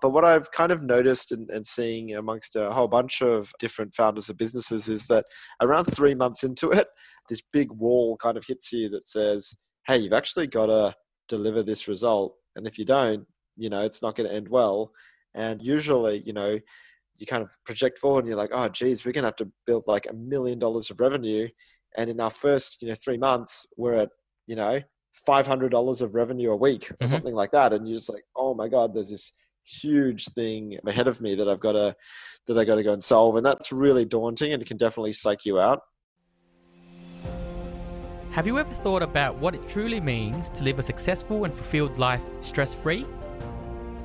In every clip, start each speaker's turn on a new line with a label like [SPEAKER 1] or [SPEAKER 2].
[SPEAKER 1] But what I've kind of noticed and, and seeing amongst a whole bunch of different founders of businesses is that around three months into it, this big wall kind of hits you that says, hey, you've actually got to deliver this result. And if you don't, you know, it's not going to end well. And usually, you know, you kind of project forward and you're like, oh, geez, we're going to have to build like a million dollars of revenue. And in our first, you know, three months, we're at, you know, $500 of revenue a week or mm-hmm. something like that. And you're just like, oh my God, there's this huge thing ahead of me that I've got to, that I got to go and solve. And that's really daunting and it can definitely psych you out.
[SPEAKER 2] Have you ever thought about what it truly means to live a successful and fulfilled life stress free?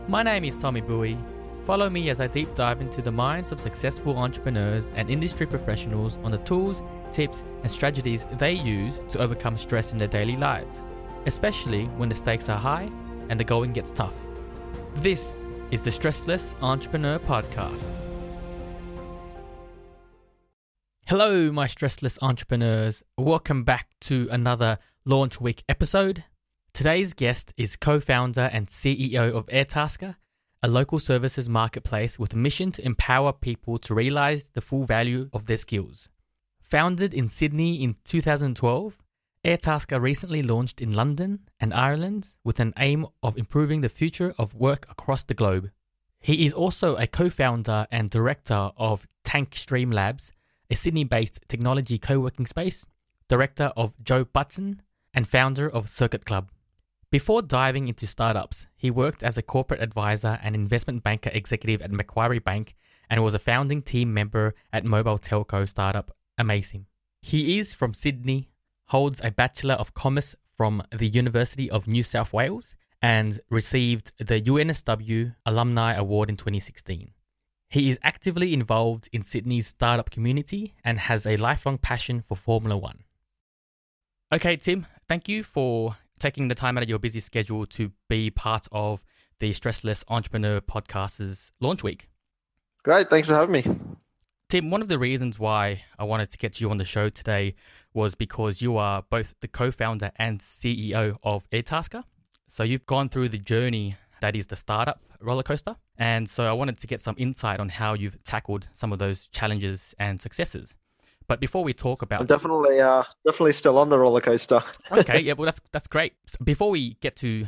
[SPEAKER 2] My name is Tommy Bowie. Follow me as I deep dive into the minds of successful entrepreneurs and industry professionals on the tools, tips, and strategies they use to overcome stress in their daily lives, especially when the stakes are high and the going gets tough. This is the Stressless Entrepreneur Podcast. Hello, my stressless entrepreneurs. Welcome back to another Launch Week episode. Today's guest is co founder and CEO of Airtasker, a local services marketplace with a mission to empower people to realize the full value of their skills. Founded in Sydney in 2012, Airtasker recently launched in London and Ireland with an aim of improving the future of work across the globe. He is also a co founder and director of Tank Stream Labs a Sydney based technology co working space, director of Joe Button, and founder of Circuit Club. Before diving into startups, he worked as a corporate advisor and investment banker executive at Macquarie Bank and was a founding team member at mobile telco startup Amaysim. He is from Sydney, holds a Bachelor of Commerce from the University of New South Wales, and received the UNSW Alumni Award in 2016. He is actively involved in Sydney's startup community and has a lifelong passion for Formula One. Okay, Tim, thank you for taking the time out of your busy schedule to be part of the Stressless Entrepreneur Podcast's launch week.
[SPEAKER 1] Great, thanks for having me.
[SPEAKER 2] Tim, one of the reasons why I wanted to get you on the show today was because you are both the co founder and CEO of Airtasker. So you've gone through the journey that is the startup roller coaster. And so I wanted to get some insight on how you've tackled some of those challenges and successes. But before we talk about,
[SPEAKER 1] I'm definitely, uh, definitely still on the roller coaster.
[SPEAKER 2] okay, yeah, well that's that's great. So before we get to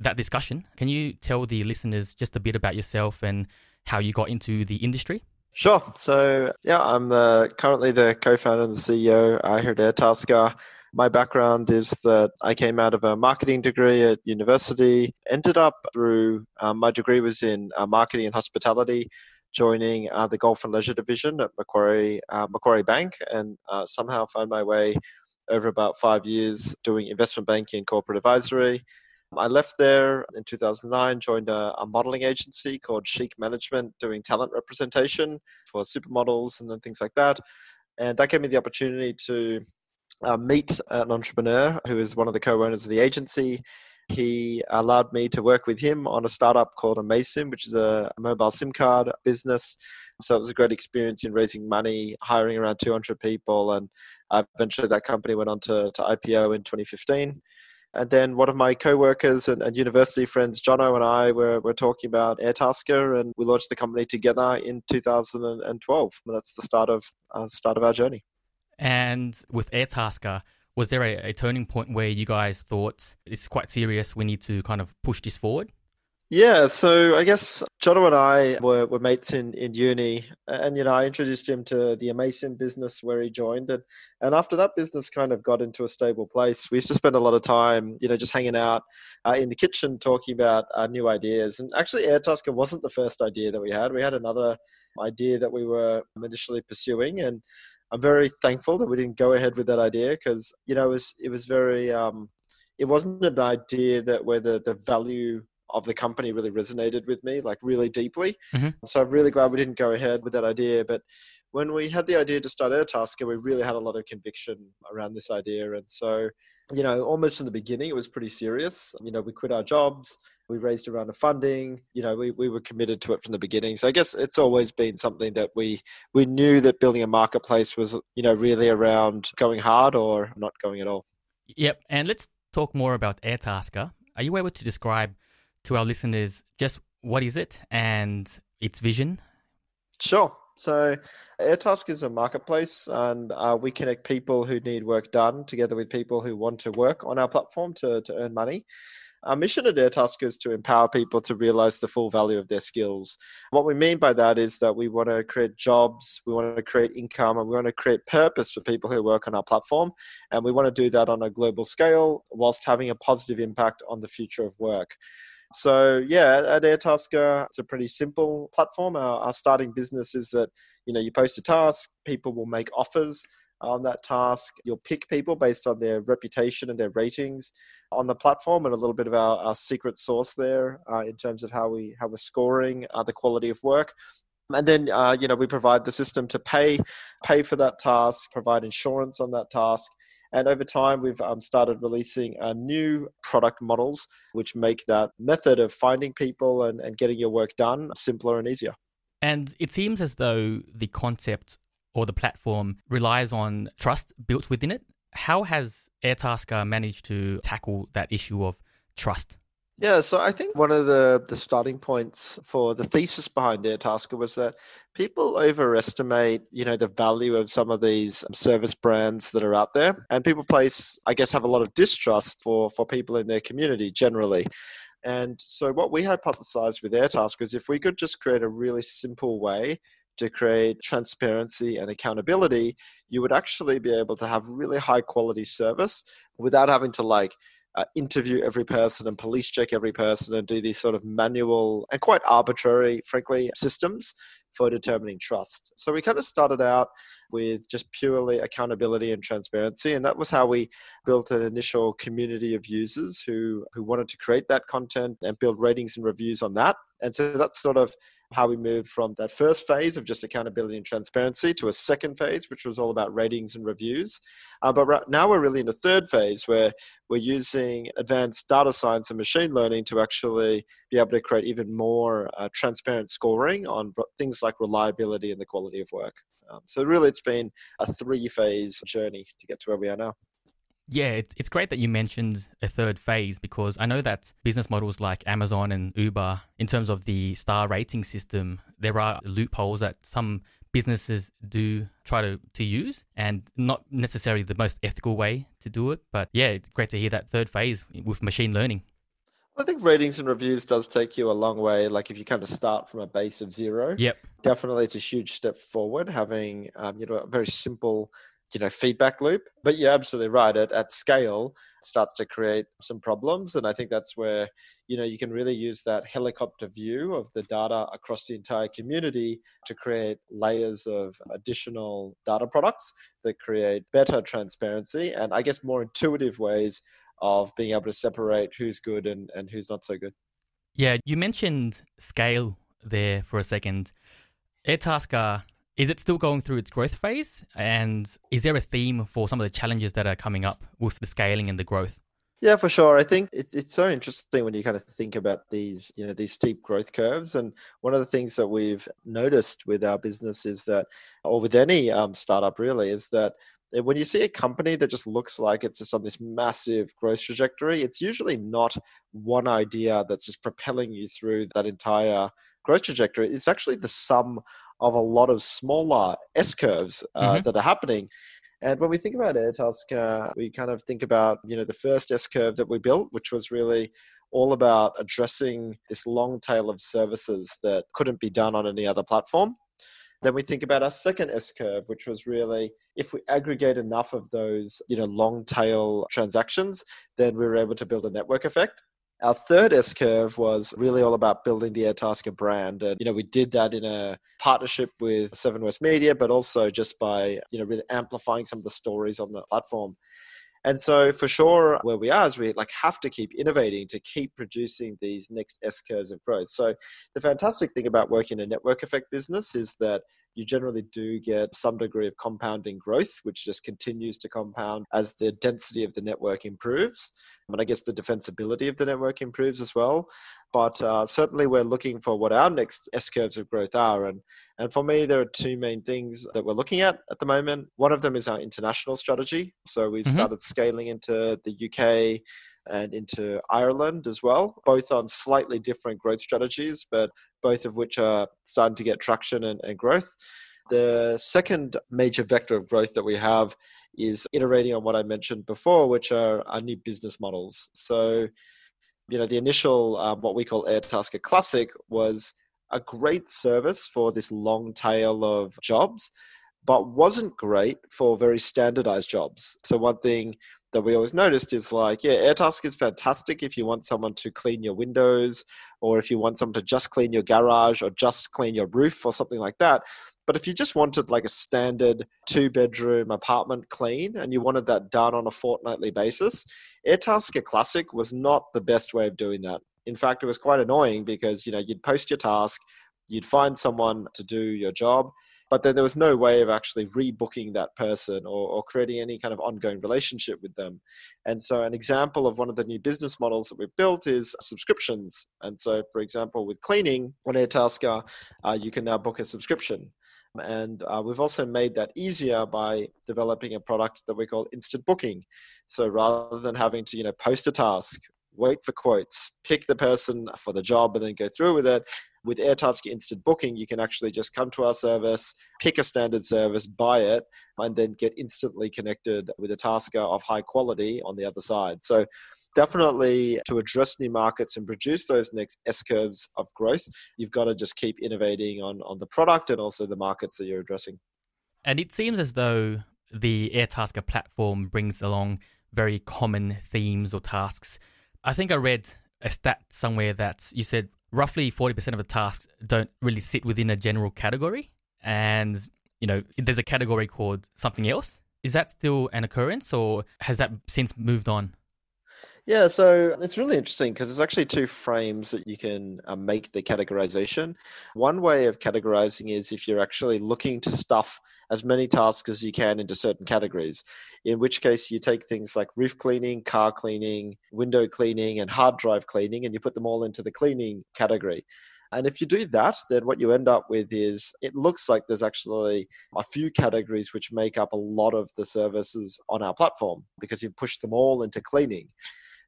[SPEAKER 2] that discussion, can you tell the listeners just a bit about yourself and how you got into the industry?
[SPEAKER 1] Sure. So yeah, I'm the, currently the co-founder and the CEO I here at Airtasker. My background is that I came out of a marketing degree at university, ended up through um, my degree was in uh, marketing and hospitality, joining uh, the golf and leisure division at Macquarie, uh, Macquarie Bank, and uh, somehow found my way over about five years doing investment banking and corporate advisory. I left there in 2009, joined a, a, modeling agency called Chic Management, doing talent representation for supermodels and then things like that. And that gave me the opportunity to uh, meet an entrepreneur who is one of the co-owners of the agency. He allowed me to work with him on a startup called Amaysim, which is a mobile SIM card business. So it was a great experience in raising money, hiring around 200 people, and uh, eventually that company went on to, to IPO in 2015. And then one of my co-workers and, and, university friends, Jono and I, were, were talking about Airtasker, and we launched the company together in 2012. That's the start of uh, start of our journey.
[SPEAKER 2] And with Airtasker, was there a, a, turning point where you guys thought it's quite serious? We need to kind of push this forward.
[SPEAKER 1] Yeah, so I guess Jono and I were, were mates in, in uni, and you know I introduced him to the Amaysim business where he joined, and and after that business kind of got into a stable place, we used to spend a lot of time, you know, just hanging out uh, in the kitchen talking about uh, new ideas. And actually, Airtasker wasn't the first idea that we had. We had another idea that we were initially pursuing, and I'm very thankful that we didn't go ahead with that idea because you know it was it was very um, it wasn't an idea that where the the value of the company really resonated with me like really deeply. Mm-hmm. So I'm really glad we didn't go ahead with that idea. But when we had the idea to start Airtasker, we really had a lot of conviction around this idea, and so you know almost from the beginning it was pretty serious. You know we quit our jobs we raised a round of funding. You know, we, we were committed to it from the beginning. So I guess it's always been something that we we knew that building a marketplace was, you know, really around going hard or not going at all.
[SPEAKER 2] Yep. And let's talk more about Airtasker. Are you able to describe to our listeners just what is it and its vision?
[SPEAKER 1] Sure. So, Airtasker is a marketplace, and uh, we connect people who need work done together with people who want to work on our platform to, to earn money. Our mission at Airtasker is to empower people to realize the full value of their skills. What we mean by that is that we want to create jobs, we want to create income, and we want to create purpose for people who work on our platform. And we want to do that on a global scale whilst having a positive impact on the future of work. So yeah, at Airtasker, it's a pretty simple platform. Our, our, starting business is that you know you post a task, people will make offers on that task. You'll pick people based on their reputation and their ratings on the platform, and a little bit of our, our secret sauce there uh, in terms of how we how we're scoring uh, the quality of work. And then uh, you know we provide the system to pay pay for that task, provide insurance on that task, and over time, we've um, started releasing uh, new product models which make that method of finding people and, and getting your work done simpler and easier.
[SPEAKER 2] And it seems as though the concept or the platform relies on trust built within it. How has Airtasker managed to tackle that issue of trust?
[SPEAKER 1] Yeah, so I think one of the, the starting points for the thesis behind Airtasker was that people overestimate, you know, the value of some of these service brands that are out there. And people place, I guess, have a lot of distrust for, for people in their community generally. And so what we hypothesized with Airtasker is if we could just create a really simple way to create transparency and accountability, you would actually be able to have really high quality service without having to like uh, interview every person and police check every person and do these sort of manual and quite arbitrary, frankly, systems for determining trust. So we kind of started out with just purely accountability and transparency, and that was how we built an initial community of users who who wanted to create that content and build ratings and reviews on that. And so that's sort of how we moved from that first phase of just accountability and transparency to a second phase, which was all about ratings and reviews. Uh, but right now we're really in a third phase where we're using advanced data science and machine learning to actually be able to create even more uh, transparent scoring on things like reliability and the quality of work. Um, so really, it's been a three-phase journey to get to where we are now.
[SPEAKER 2] Yeah, it's, it's great that you mentioned a third phase because I know that business models like Amazon and Uber, in terms of the star rating system, there are loopholes that some businesses do try to, to use and not necessarily the most ethical way to do it. But yeah, it's great to hear that third phase with machine learning.
[SPEAKER 1] I think ratings and reviews does take you a long way. Like if you kind of start from a base of zero,
[SPEAKER 2] yep,
[SPEAKER 1] definitely it's a huge step forward. Having um, you know a very simple you know feedback loop. But you're absolutely right at, at scale starts to create some problems and i think that's where you know you can really use that helicopter view of the data across the entire community to create layers of additional data products that create better transparency and i guess more intuitive ways of being able to separate who's good and, and who's not so good.
[SPEAKER 2] Yeah you mentioned scale there for a second. Airtasker is it still going through its growth phase? And is there a theme for some of the challenges that are coming up with the scaling and the growth?
[SPEAKER 1] Yeah, for sure. I think it's it's so interesting when you kind of think about these, you know, these steep growth curves. And one of the things that we've noticed with our business is that, or with any um, startup really, is that when you see a company that just looks like it's just on this massive growth trajectory, it's usually not one idea that's just propelling you through that entire growth trajectory. It's actually the sum of a lot of smaller S curves uh, mm-hmm. that are happening. And when we think about Airtasker, uh, we kind of think about you know the first S curve that we built, which was really all about addressing this long tail of services that couldn't be done on any other platform. Then we think about our second S curve, which was really if we aggregate enough of those, you know, long tail transactions, then we were able to build a network effect. Our third S curve was really all about building the Airtasker brand. And, you know, we did that in a partnership with Seven West Media, but also just by, you know, really amplifying some of the stories on the platform. And so for sure, where we are is we like have to keep innovating to keep producing these next S curves of growth. So the fantastic thing about working in a network effect business is that you generally do get some degree of compounding growth, which just continues to compound as the density of the network improves. And I guess the defensibility of the network improves as well. But uh, certainly, we're looking for what our next S curves of growth are. And, and for me, there are two main things that we're looking at at the moment. One of them is our international strategy. So we've mm-hmm. started scaling into the UK, and into Ireland as well, both on slightly different growth strategies, but both of which are starting to get traction and, and growth. The second major vector of growth that we have is iterating on what I mentioned before, which are our new business models. So, you know, the initial, um, what we call Airtasker Classic, was a great service for this long tail of jobs, but wasn't great for very standardized jobs. So, one thing that we always noticed is like, yeah, Airtasker is fantastic if you want someone to clean your windows or if you want someone to just clean your garage or just clean your roof or something like that. But if you just wanted like a standard two bedroom apartment clean and you wanted that done on a fortnightly basis, Airtasker Classic was not the best way of doing that. In fact, it was quite annoying because you know you'd post your task, you'd find someone to do your job, but then there was no way of actually rebooking that person or, or, creating any kind of ongoing relationship with them. And so, an example of one of the new business models that we've built is subscriptions. And so, for example, with cleaning on Airtasker, uh, you can now book a subscription. And uh, we've also made that easier by developing a product that we call instant booking. So rather than having to, you know, post a task, wait for quotes, pick the person for the job, and then go through with it, with Airtasker Instant Booking, you can actually just come to our service, pick a standard service, buy it, and then get instantly connected with a tasker of high quality on the other side. So definitely to address new markets and produce those next S curves of growth, you've got to just keep innovating on, on the product and also the markets that you're addressing.
[SPEAKER 2] And it seems as though the Airtasker platform brings along very common themes or tasks. I think I read a stat somewhere that you said roughly 40% of the tasks don't really sit within a general category. And, you know, there's a category called something else. Is that still an occurrence or has that since moved on?
[SPEAKER 1] Yeah, so it's really interesting because there's actually two frames that you can uh, make the categorization. One way of categorizing is if you're actually looking to stuff as many tasks as you can into certain categories, in which case you take things like roof cleaning, car cleaning, window cleaning, and hard drive cleaning, and you put them all into the cleaning category. And if you do that, then what you end up with is it looks like there's actually a few categories which make up a lot of the services on our platform because you've pushed them all into cleaning.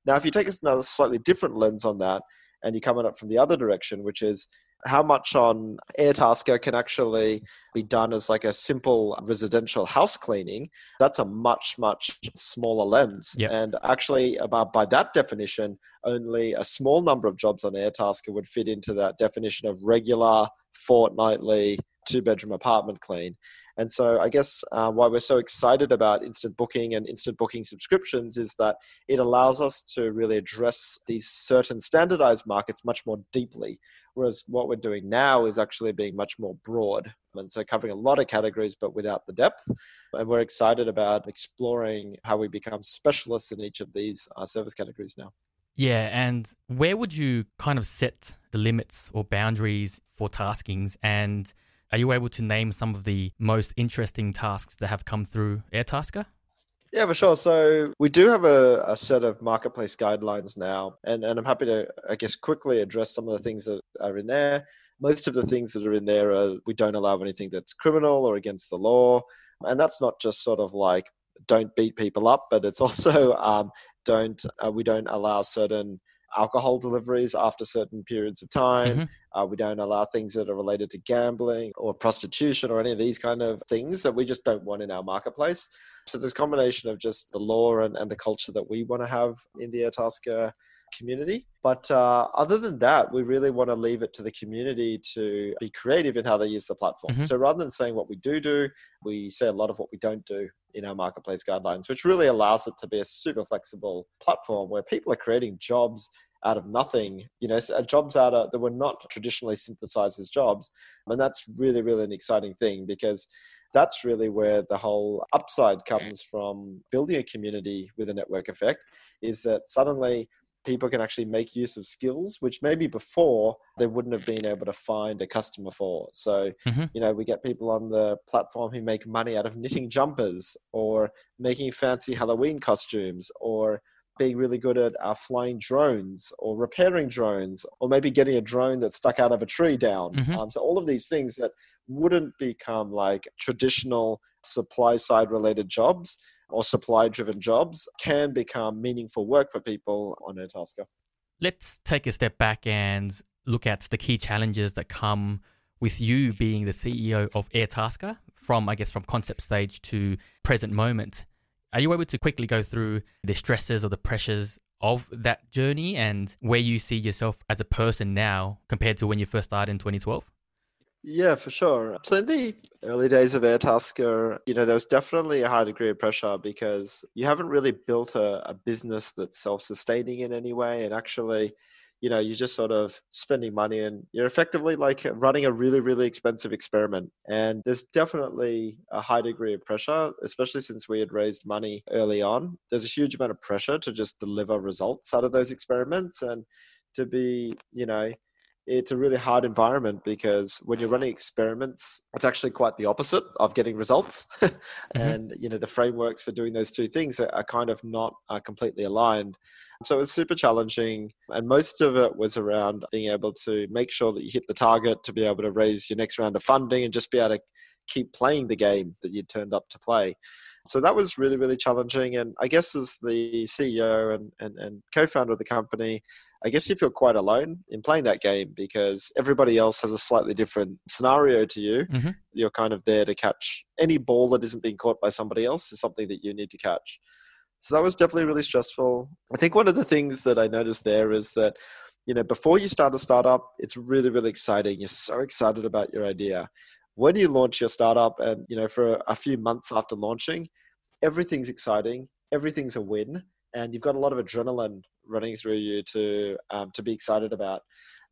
[SPEAKER 1] Now, if you take another slightly different lens on that, and you come at it from the other direction, which is how much on Airtasker can actually be done as like a simple residential house cleaning, that's a much, much smaller lens.
[SPEAKER 2] Yep.
[SPEAKER 1] And actually, about by that definition, only a small number of jobs on Airtasker would fit into that definition of regular, fortnightly, two bedroom apartment clean. And so, I guess uh, why we're so excited about instant booking and instant booking subscriptions is that it allows us to really address these certain standardized markets much more deeply. Whereas what we're doing now is actually being much more broad. And so, covering a lot of categories, but without the depth. And we're excited about exploring how we become specialists in each of these uh, service categories now.
[SPEAKER 2] Yeah, and where would you kind of set the limits or boundaries for taskings? And are you able to name some of the most interesting tasks that have come through Airtasker?
[SPEAKER 1] Yeah, for sure. So we do have a, a, set of marketplace guidelines now, and, and I'm happy to, I guess, quickly address some of the things that are in there. Most of the things that are in there are we don't allow anything that's criminal or against the law. And that's not just sort of like don't beat people up, but it's also um, don't uh, we don't allow certain alcohol deliveries after certain periods of time. Mm-hmm. Uh, we don't allow things that are related to gambling or prostitution or any of these kind of things that we just don't want in our marketplace. So there's a combination of just the law and, and the culture that we want to have in the Airtasker community. But uh, other than that, we really want to leave it to the community to be creative in how they use the platform. Mm-hmm. So rather than saying what we do do, we say a lot of what we don't do in our marketplace guidelines, which really allows it to be a super flexible platform where people are creating jobs out of nothing, you know, uh, jobs out of that were not traditionally synthesized as jobs. And that's really, really an exciting thing because that's really where the whole upside comes from building a community with a network effect is that suddenly people can actually make use of skills which maybe before they wouldn't have been able to find a customer for so mm-hmm. you know we get people on the platform who make money out of knitting jumpers or making fancy halloween costumes or being really good at uh, flying drones or repairing drones or maybe getting a drone that's stuck out of a tree down mm-hmm. um, so all of these things that wouldn't become like traditional supply side related jobs or supply driven jobs can become meaningful work for people on Airtasker.
[SPEAKER 2] Let's take a step back and look at the key challenges that come with you being the CEO of Airtasker from, I guess, from concept stage to present moment. Are you able to quickly go through the stresses or the pressures of that journey and where you see yourself as a person now compared to when you first started in 2012?
[SPEAKER 1] Yeah, for sure. So in the early days of Airtasker, you know, there was definitely a high degree of pressure because you haven't really built a, a business that's self-sustaining in any way. And actually, you know, you're just sort of spending money and you're effectively like running a really, really expensive experiment. And there's definitely a high degree of pressure, especially since we had raised money early on. There's a huge amount of pressure to just deliver results out of those experiments and to be, you know, it's a really hard environment because when you're running experiments it's actually quite the opposite of getting results mm-hmm. and you know the frameworks for doing those two things are, are kind of not uh, completely aligned so it was super challenging and most of it was around being able to make sure that you hit the target to be able to raise your next round of funding and just be able to keep playing the game that you'd turned up to play so that was really, really challenging. And I guess as the CEO and, and, and co founder of the company, I guess you feel quite alone in playing that game because everybody else has a slightly different scenario to you. Mm-hmm. You're kind of there to catch any ball that isn't being caught by somebody else is something that you need to catch. So that was definitely really stressful. I think one of the things that I noticed there is that, you know, before you start a startup, it's really, really exciting. You're so excited about your idea when you launch your startup and you know for a few months after launching everything's exciting everything's a win and you've got a lot of adrenaline running through you to um, to be excited about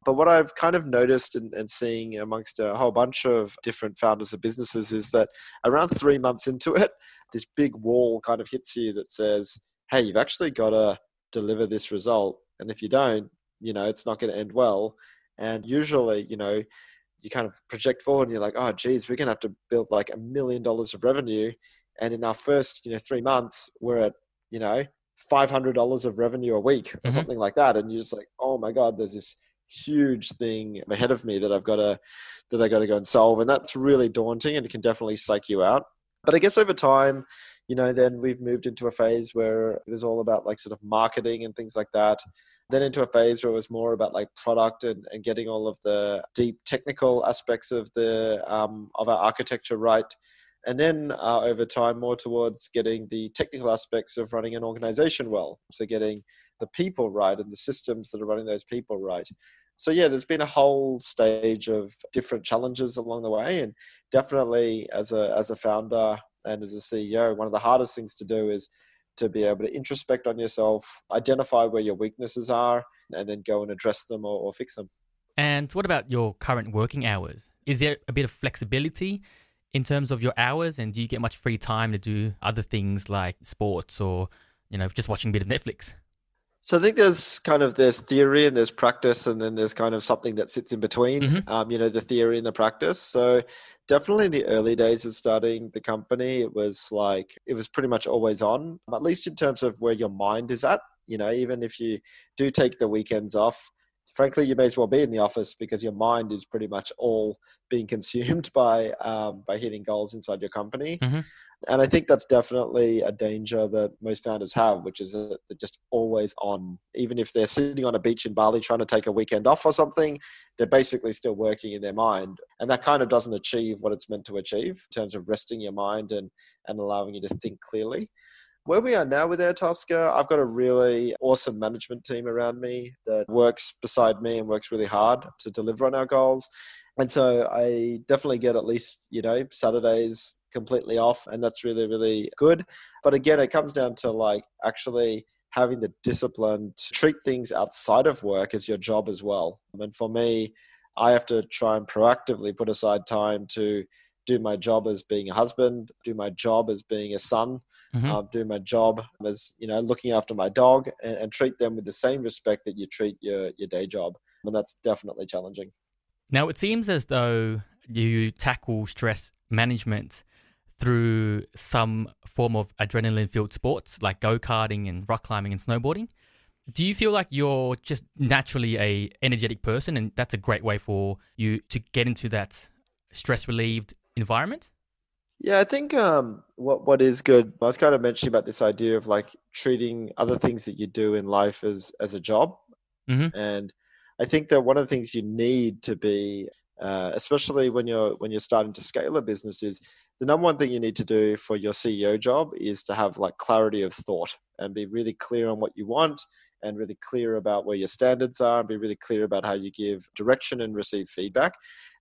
[SPEAKER 1] but what I've kind of noticed and, and, seeing amongst a whole bunch of different founders of businesses is that around three months into it, this big wall kind of hits you that says, hey, you've actually got to deliver this result. And if you don't, you know, it's not going to end well. And usually, you know, you kind of project forward and you're like, oh, geez, we're going to have to build like a million dollars of revenue. And in our first, you know, three months, we're at, you know, $500 of revenue a week or mm-hmm. something like that. And you're just like, oh my God, there's this huge thing ahead of me that I've got to, that I got to go and solve. And that's really daunting and it can definitely psych you out. But I guess over time, you know, then we've moved into a phase where it was all about like sort of marketing and things like that then into a phase where it was more about like product and, and getting all of the deep technical aspects of the um, of our architecture right. And then uh, over time more towards getting the technical aspects of running an organization well. So getting the people right and the systems that are running those people right. So yeah there's been a whole stage of different challenges along the way. And definitely as a as a founder and as a ceo one of the hardest things to do is to be able to introspect on yourself, identify where your weaknesses are, and then go and address them or, or fix them.
[SPEAKER 2] And what about your current working hours? Is there a bit of flexibility in terms of your hours, and do you get much free time to do other things like sports or you know just watching a bit of Netflix?
[SPEAKER 1] So I think there's kind of there's theory and there's practice, and then there's kind of something that sits in between. Mm-hmm. Um, you know, the theory and the practice. So definitely in the early days of starting the company, it was like it was pretty much always on. At least in terms of where your mind is at. You know, even if you do take the weekends off, frankly, you may as well be in the office because your mind is pretty much all being consumed by um, by hitting goals inside your company. Mm-hmm and I think that's definitely a danger that most founders have, which is that they're just always on. Even if they're sitting on a beach in Bali trying to take a weekend off or something, they're basically still working in their mind. And that kind of doesn't achieve what it's meant to achieve in terms of resting your mind and, and allowing you to think clearly. Where we are now with Air Airtasker, uh, I've got a really awesome management team around me that works beside me and works really hard to deliver on our goals. And so I definitely get at least, you know, Saturdays completely off and that's really really good but again it comes down to like actually having the discipline to treat things outside of work as your job as well and for me i have to try and proactively put aside time to do my job as being a husband do my job as being a son mm-hmm. uh, do my job as you know looking after my dog and, and treat them with the same respect that you treat your, your day job and that's definitely challenging
[SPEAKER 2] now it seems as though you tackle stress management through some form of adrenaline filled sports like go karting and rock climbing and snowboarding. Do you feel like you're just naturally a energetic person and that's a great way for you to get into that stress relieved environment?
[SPEAKER 1] Yeah, I think um, what what is good. I was kind of mentioning about this idea of like treating other things that you do in life as as a job,
[SPEAKER 2] Mhm.
[SPEAKER 1] and I think that one of the things you need to be, uh, especially when you're when you're starting to scale a business, is the number one thing you need to do for your CEO job is to have like clarity of thought and be really clear on what you want and really clear about where your standards are and be really clear about how you give direction and receive feedback.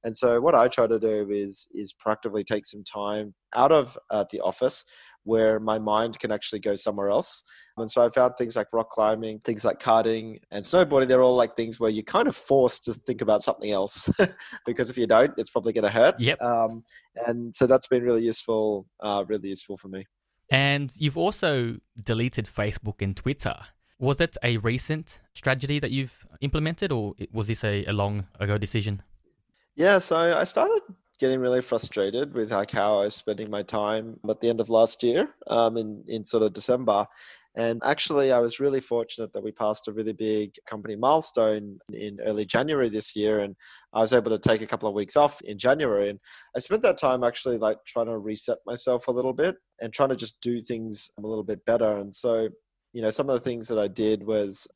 [SPEAKER 1] And so what I try to do is is proactively take some time out of uh, the office where my mind can actually go somewhere else. And so I found things like rock climbing, things like karting and snowboarding. They're all like things where you're kind of forced to think about something else because if you don't, it's probably going to hurt.
[SPEAKER 2] Yep.
[SPEAKER 1] Um, and so that's been really useful, uh, really useful for me.
[SPEAKER 2] And you've also deleted Facebook and Twitter. Was it a recent strategy that you've implemented, or was this a, a long ago decision?
[SPEAKER 1] Yeah, so I started getting really frustrated with like how I was spending my time at the end of last year, um, in in sort of December. And actually, I was really fortunate that we passed a really big company milestone in early January this year, and I was able to take a couple of weeks off in January. And I spent that time actually like trying to reset myself a little bit and trying to just do things a little bit better. And so, you know, some of the things that I did was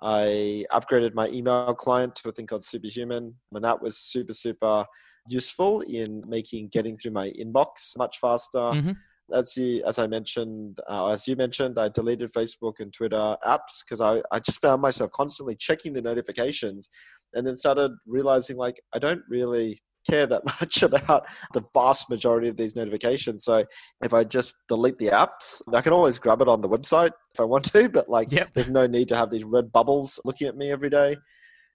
[SPEAKER 1] I upgraded my email client to a thing called Superhuman, and that was super, super useful in making getting through my inbox much faster.
[SPEAKER 2] Mhm.
[SPEAKER 1] As you, as I mentioned, uh, as you mentioned, I deleted Facebook and Twitter apps because I, I just found myself constantly checking the notifications, and then started realizing like I don't really care that much about the vast majority of these notifications. So if I just delete the apps, I can always grab it on the website if I want to, but like
[SPEAKER 2] Yep.
[SPEAKER 1] there's no need to have these red bubbles looking at me every day.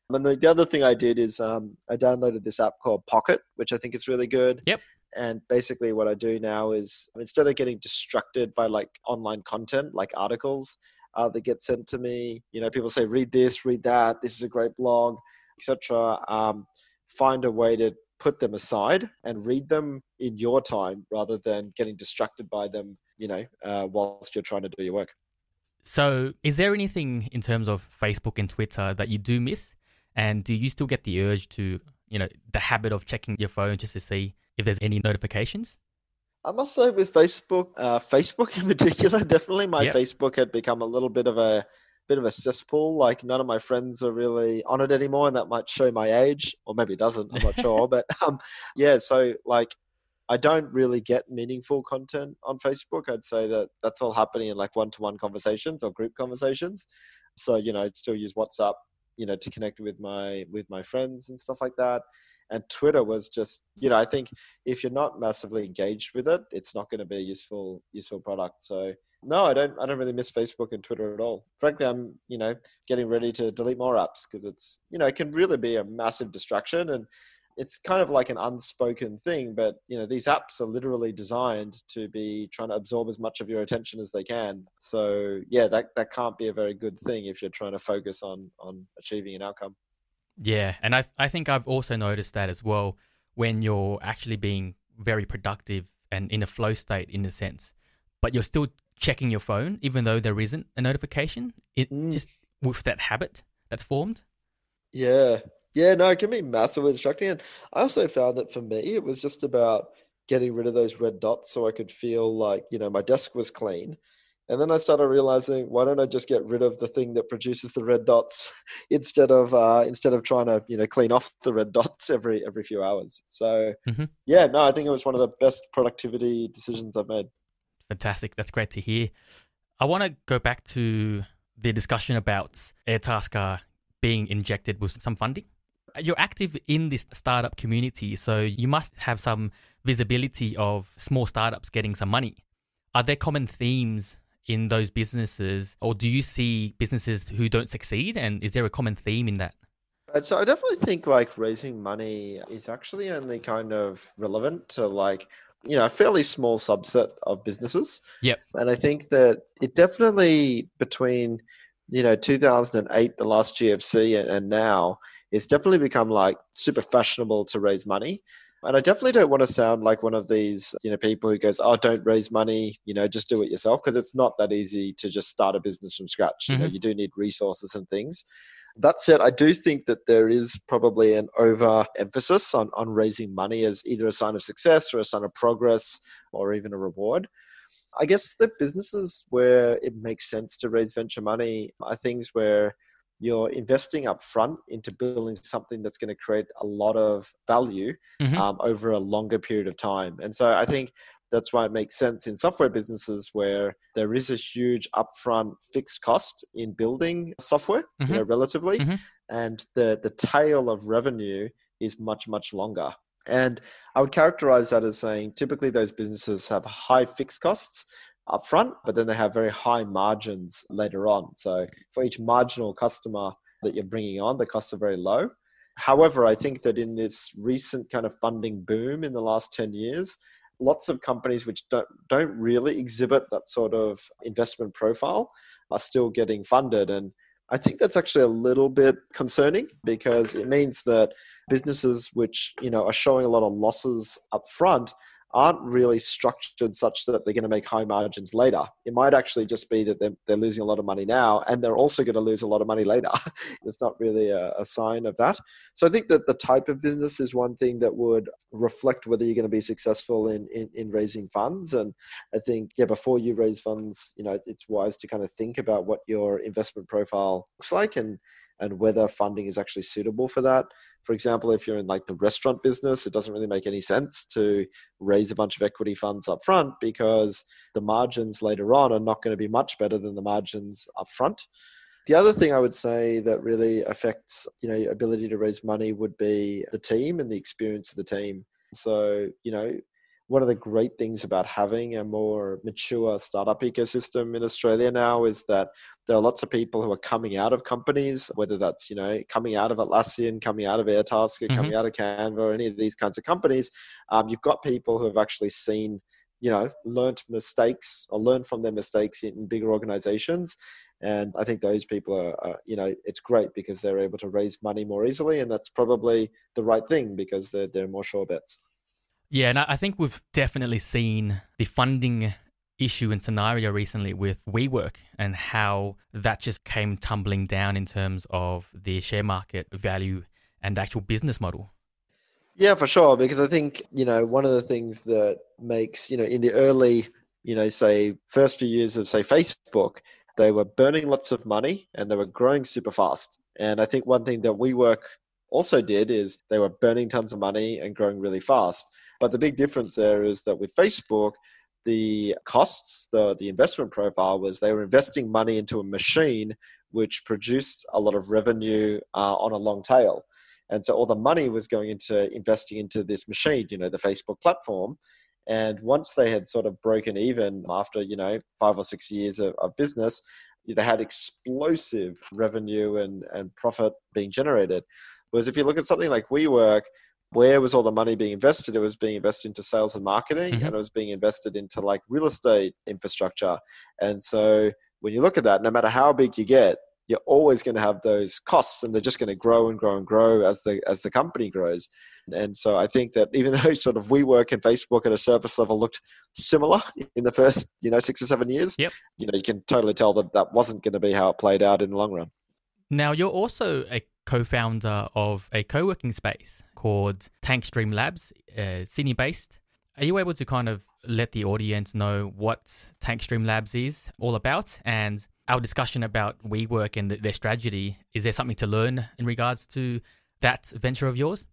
[SPEAKER 1] And the, the other thing I did is um, I downloaded this app called Pocket, which I think is really good.
[SPEAKER 2] Yep.
[SPEAKER 1] And basically, what I do now is instead of getting distracted by like online content, like articles uh, that get sent to me, you know, people say, read this, read that, this is a great blog, etc. Um, find a way to put them aside and read them in your time rather than getting distracted by them, you know, uh, whilst you're trying to do your work.
[SPEAKER 2] So, is there anything in terms of Facebook and Twitter that you do miss? And do you still get the urge to, you know, the habit of checking your phone just to see if there's any notifications?
[SPEAKER 1] I must say, with Facebook, uh, Facebook in particular, definitely my
[SPEAKER 2] Yep.
[SPEAKER 1] Facebook had become a little bit of a bit of a cesspool. Like none of my friends are really on it anymore, and that might show my age, or maybe it doesn't. I'm not sure, but um, yeah. So like, I don't really get meaningful content on Facebook. I'd say that that's all happening in like one-to-one conversations or group conversations. So you know, I'd still use WhatsApp, you know, to connect with my with my friends and stuff like that. And Twitter was just, you know, I think if you're not massively engaged with it, it's not going to be a useful useful product. So no, I don't I don't really miss Facebook and Twitter at all. Frankly, I'm you know getting ready to delete more apps because it's you know it can really be a massive distraction and it's kind of like an unspoken thing. But you know these apps are literally designed to be trying to absorb as much of your attention as they can. So yeah, that that can't be a very good thing if you're trying to focus on on achieving an outcome.
[SPEAKER 2] Yeah, and I I think I've also noticed that as well when you're actually being very productive and in a flow state in a sense, but you're still checking your phone even though there isn't a notification. It
[SPEAKER 1] Mm.
[SPEAKER 2] just with that habit that's formed.
[SPEAKER 1] Yeah. Yeah, no, it can be massively distracting. And I also found that for me, it was just about getting rid of those red dots so I could feel like, you know, my desk was clean. And then I started realizing, why don't I just get rid of the thing that produces the red dots instead of uh, instead of trying to, you know, clean off the red dots every every few hours. So
[SPEAKER 2] Mhm.
[SPEAKER 1] yeah, no, I think it was one of the best productivity decisions I've made.
[SPEAKER 2] Fantastic. That's great to hear. I want to go back to the discussion about Airtasker being injected with some funding. You're active in this startup community, so you must have some visibility of small startups getting some money. Are there common themes in those businesses, or do you see businesses who don't succeed? And is there a common theme in that?
[SPEAKER 1] And so I definitely think like raising money is actually only kind of relevant to like, you know, a fairly small subset of businesses.
[SPEAKER 2] Yep.
[SPEAKER 1] And I think that it definitely between, you know, 2008, the last GFC, and now, it's definitely become like super fashionable to raise money. And I definitely don't want to sound like one of these, you know, people who goes, "Oh, don't raise money, you know, just do it yourself," because it's not that easy to just start a business from scratch. You know,
[SPEAKER 2] Mhm.
[SPEAKER 1] you do need resources and things. That said, I do think that there is probably an overemphasis on, on raising money as either a sign of success or a sign of progress or even a reward. I guess the businesses where it makes sense to raise venture money are things where you're investing up front into building something that's going to create a lot of value mm-hmm. um, over a longer period of time. And so I think that's why it makes sense in software businesses where there is a huge upfront fixed cost in building software, mm-hmm. you know, relatively, mm-hmm. and the the tail of revenue is much much longer. And I would characterize that as saying typically those businesses have high fixed costs upfront, but then they have very high margins later on. So for each marginal customer that you're bringing on, the costs are very low. However, I think that in this recent kind of funding boom in the last 10 years, lots of companies which don't don't really exhibit that sort of investment profile are still getting funded and I think that's actually a little bit concerning because it means that businesses which you know are showing a lot of losses up front aren't really structured such that they're going to make high margins later. It might actually just be that they're, they're losing a lot of money now and they're also going to lose a lot of money later. it's not really a, a, sign of that. So I think that the type of business is one thing that would reflect whether you're going to be successful in, in, in raising funds. And I think, yeah, before you raise funds, you know, it's wise to kind of think about what your investment profile looks like and and whether funding is actually suitable for that. For example, if you're in like the restaurant business, it doesn't really make any sense to raise a bunch of equity funds up front because the margins later on are not going to be much better than the margins up front. The other thing I would say that really affects, you know, ability to raise money would be the team and the experience of the team. So, you know, one of the great things about having a more mature startup ecosystem in Australia now is that there are lots of people who are coming out of companies, whether that's you know coming out of Atlassian, coming out of Airtasker, mm-hmm. coming out of Canva, or any of these kinds of companies. Um, you've got people who have actually seen you know learned mistakes or learned from their mistakes in bigger organizations and i think those people are, are, you know it's great because they're able to raise money more easily and that's probably the right thing because they're, they're more sure bets
[SPEAKER 2] yeah, and I think we've definitely seen the funding issue and scenario recently with WeWork and how that just came tumbling down in terms of the share market value and actual business model.
[SPEAKER 1] Yeah, for sure. Because I think, you know, one of the things that makes, you know, in the early, you know, say first few years of, say, Facebook, they were burning lots of money and they were growing super fast. And I think one thing that WeWork also did is they were burning tons of money and growing really fast. But the big difference there is that with Facebook, the costs, the, the investment profile was they were investing money into a machine which produced a lot of revenue uh, on a long tail. And so all the money was going into investing into this machine, you know, the Facebook platform. And once they had sort of broken even after, you know, five or six years of, of business, they had explosive revenue and, and profit being generated. Whereas if you look at something like WeWork, where was all the money being invested? It was being invested into sales and marketing mm-hmm. and it was being invested into like real estate infrastructure. And so when you look at that, no matter how big you get, you're always going to have those costs and they're just going to grow and grow and grow as the as the company grows. And so I think that even though sort of WeWork and Facebook at a surface level looked similar in the first, you know, six or seven years,
[SPEAKER 2] yep.
[SPEAKER 1] you know, you can totally tell that that wasn't going to be how it played out in the long run.
[SPEAKER 2] Now, you're also a co-founder of a co-working space called Tank Stream Labs, uh, Sydney based. Are you able to kind of let the audience know what Tank Stream Labs is all about and our discussion about WeWork and their strategy? Is there something to learn in regards to that venture of yours?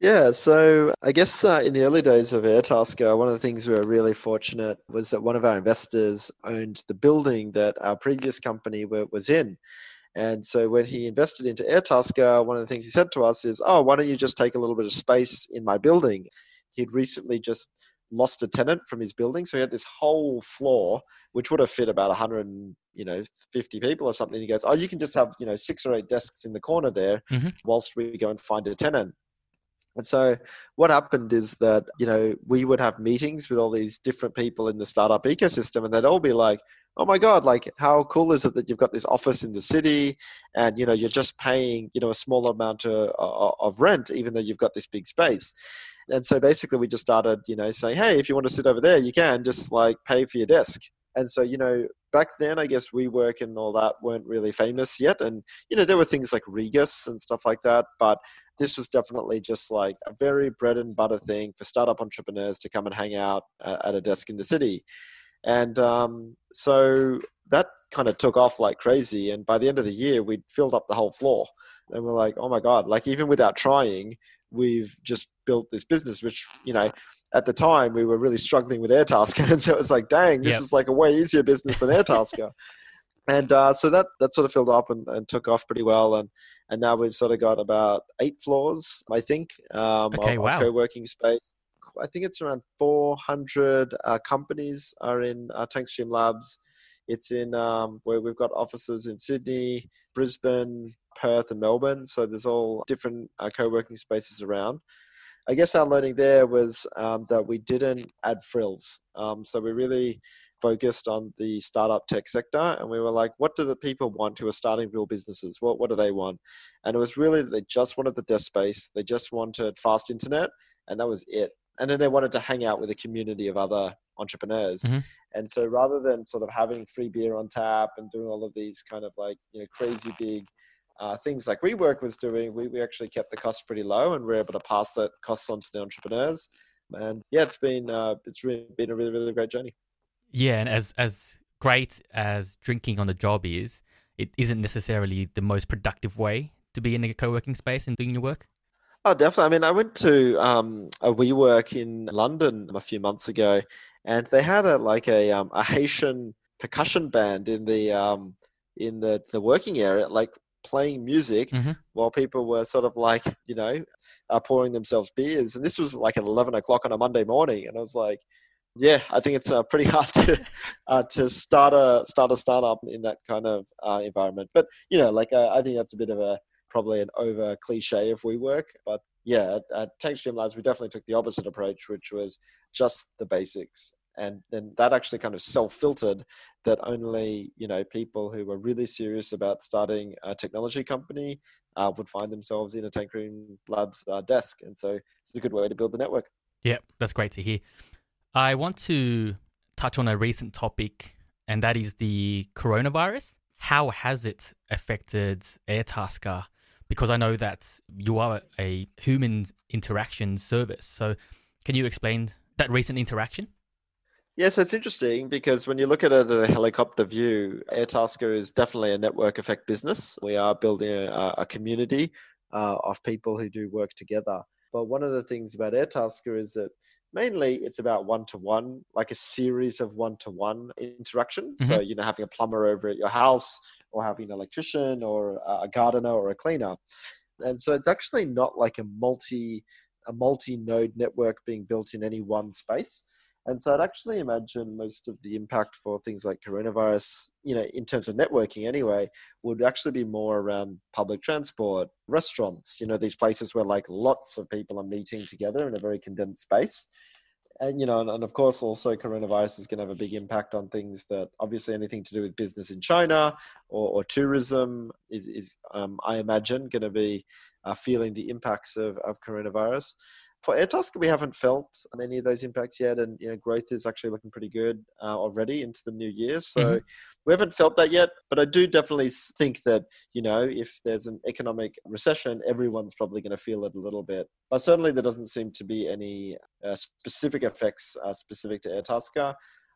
[SPEAKER 1] Yeah, so I guess uh, in the early days of Airtasker, one of the things we were really fortunate was that one of our investors owned the building that our previous company was in. And so when he invested into Airtasker, one of the things he said to us is, "Oh, why don't you just take a little bit of space in my building?" He'd recently just lost a tenant from his building, so he had this whole floor which would have fit about 100, you know, 50 people or something. He goes, "Oh, you can just have you know six or eight desks in the corner there, mm-hmm. whilst we go and find a tenant." And so what happened is that, you know, we would have meetings with all these different people in the startup ecosystem and they'd all be like, oh my god like how cool is it that you've got this office in the city and you know you're just paying you know a small amount of, of rent even though you've got this big space and so basically we just started you know saying hey if you want to sit over there you can just like pay for your desk and so you know back then, I guess WeWork and all that weren't really famous yet. And, you know, there were things like Regus and stuff like that. But this was definitely just like a very bread and butter thing for startup entrepreneurs to come and hang out uh, at a desk in the city. And um, so that kind of took off like crazy. And by the end of the year, we'd filled up the whole floor. And we're like, oh my God, like even without trying, we've just built this business, which, you know, at the time we were really struggling with Airtasker. And so it was like, dang, this yep. is like a way easier business than Airtasker. and uh, so that, that sort of filled up and, and took off pretty well. And, and now we've sort of got about eight floors, I think, um, okay, of, wow. of co-working space. I think it's around 400 uh, companies are in uh, Tank Stream Labs. It's in um, where we've got offices in Sydney, Brisbane, Perth, and Melbourne. So there's all different uh, co-working spaces around. I guess our learning there was um, that we didn't add frills. Um, so we really focused on the startup tech sector and we were like, what do the people want who are starting real businesses? What, what do they want? And it was really, they just wanted the desk space. They just wanted fast internet and that was it and then they wanted to hang out with a community of other entrepreneurs. Mm-hmm. And so rather than sort of having free beer on tap and doing all of these kind of like, you know, crazy big uh, things like WeWork was doing, we, we actually kept the costs pretty low and we're able to pass that costs on to the entrepreneurs. And yeah, it's been uh, it's really been a really really great journey.
[SPEAKER 2] Yeah, and as as great as drinking on the job is, it isn't necessarily the most productive way to be in a co-working space and doing your work.
[SPEAKER 1] Oh, definitely. I mean, I went to um, a WeWork in London a few months ago, and they had a like a um, a Haitian percussion band in the um, in the the working area, like playing music mm-hmm. while people were sort of like you know uh, pouring themselves beers. And this was like at eleven o'clock on a Monday morning, and I was like, yeah, I think it's uh, pretty hard to uh, to start a start a startup in that kind of uh, environment. But you know, like uh, I think that's a bit of a probably an over cliche of WeWork. But yeah, at, Tank Stream Labs, we definitely took the opposite approach, which was just the basics. And then that actually kind of self-filtered that only you know people who were really serious about starting a technology company uh, would find themselves in a Tank Stream Labs uh, desk, and so it's a good way to build the network.
[SPEAKER 2] Yeah, that's great to hear. I want to touch on a recent topic, and that is the coronavirus. How has it affected Airtasker because I know that you are a human interaction service. So, can you explain that recent interaction?
[SPEAKER 1] Yes, it's interesting because when you look at it at a helicopter view, Airtasker is definitely a network effect business. We are building a, a community uh, of people who do work together. But one of the things about Airtasker is that mainly it's about one to one, like a series of one to one interactions. Mm-hmm. So, you know, having a plumber over at your house or having an electrician or a gardener or a cleaner. And so it's actually not like a multi a multi node network being built in any one space. And so I'd actually imagine most of the impact for things like coronavirus, you know, in terms of networking anyway, would actually be more around public transport, restaurants, you know, these places where like lots of people are meeting together in a very condensed space and you know, and, and, of course, also coronavirus is going to have a big impact on things that obviously anything to do with business in China or, or tourism is, is um, I imagine, going to be uh, feeling the impacts of, of coronavirus. For Airtasker, we haven't felt many of those impacts yet, and you know, growth is actually looking pretty good uh, already into the new year. So mm-hmm. we haven't felt that yet, but I do definitely think that you know, if there's an economic recession, everyone's probably going to feel it a little bit. But certainly, there doesn't seem to be any uh, specific effects uh, specific to Airtasker.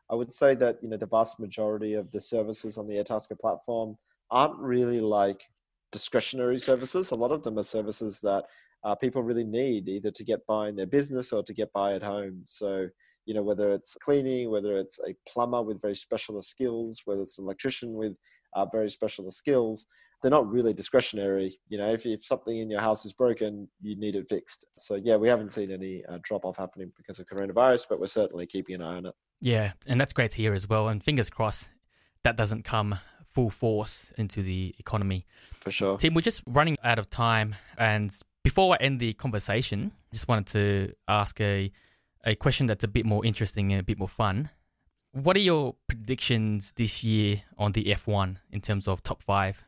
[SPEAKER 1] I would say that you know the vast majority of the services on the Airtasker platform aren't really like discretionary services. A lot of them are services that uh, people really need either to get by in their business or to get by at home. So, you know, whether it's cleaning, whether it's a plumber with very specialist skills, whether it's an electrician with uh, very specialist skills, they're not really discretionary. You know, if, if something in your house is broken, you need it fixed. So, yeah, we haven't seen any uh, drop off happening because of coronavirus, but we're certainly keeping an eye on it.
[SPEAKER 2] Yeah, and that's great to hear as well. And fingers crossed that doesn't come full force into the economy.
[SPEAKER 1] For sure.
[SPEAKER 2] Tim, we're just running out of time. And before I end the conversation, just wanted to ask a, a question that's a bit more interesting and a bit more fun. What are your predictions this year on the F1 in terms of top five?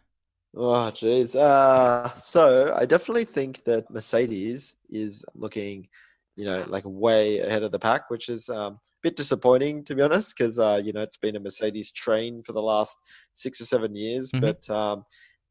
[SPEAKER 1] Oh, geez. Uh, so I definitely think that Mercedes is looking you know, like way ahead of the pack, which is um, a bit disappointing to be honest, because uh, you know it's been a Mercedes train for the last six or seven years,
[SPEAKER 2] Mhm.
[SPEAKER 1] but um,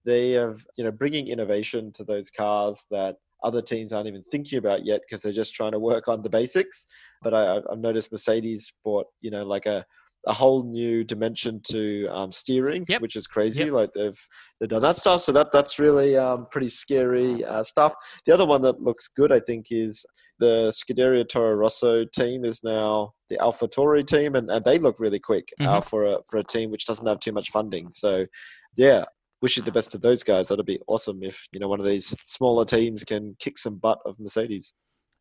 [SPEAKER 1] they have you know bringing innovation to those cars that other teams aren't even thinking about yet because they're just trying to work on the basics. But I, I've noticed Mercedes brought you know like a a whole new dimension to um, steering,
[SPEAKER 2] Yep.
[SPEAKER 1] which is crazy.
[SPEAKER 2] Yep.
[SPEAKER 1] Like they've they've done that stuff, so that that's really um, pretty scary uh, stuff. The other one that looks good, I think, is the Scuderia Toro Rosso team is now the AlphaTauri team, and, and they look really quick uh,
[SPEAKER 2] Mhm.
[SPEAKER 1] for a for a team which doesn't have too much funding. So, yeah, wish you the best to those guys. That'd be awesome if you know one of these smaller teams can kick some butt of Mercedes.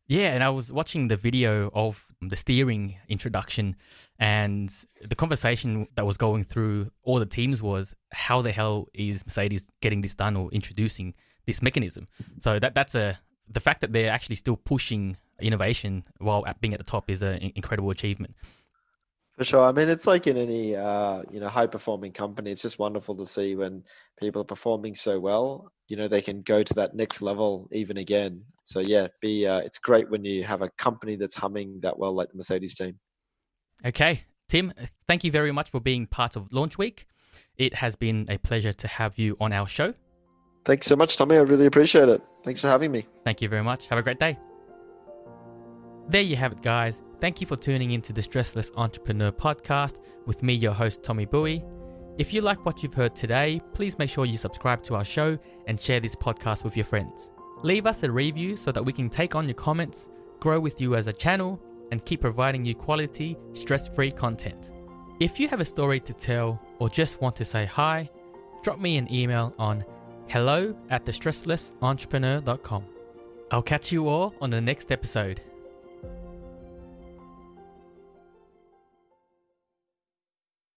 [SPEAKER 2] Yeah, and I was watching the video of the steering introduction, and the conversation that was going through all the teams was how the hell is Mercedes getting this done or introducing this mechanism? So that that's a the fact that they're actually still pushing innovation while being at the top is an incredible achievement.
[SPEAKER 1] For sure. I mean, it's like in any uh, you know high performing company. It's just wonderful to see when people are performing so well. You know, they can go to that next level even again. So yeah, be uh, it's great when you have a company that's humming that well, like the Mercedes team.
[SPEAKER 2] Okay, Tim, thank you very much for being part of Launch Week. It has been a pleasure to have you on our show.
[SPEAKER 1] Thanks so much, Tommy. I really appreciate it. Thanks for having me.
[SPEAKER 2] Thank you very much. Have a great day. There you have it, guys. Thank you for tuning into the Stressless Entrepreneur podcast with me, your host, Tommy Bowie. If you like what you've heard today, please make sure you subscribe to our show and share this podcast with your friends. Leave us a review so that we can take on your comments, grow with you as a channel, and keep providing you quality, stress free content. If you have a story to tell or just want to say hi, drop me an email on hello at thestresslessentrepreneur.com. I'll catch you all on the next episode.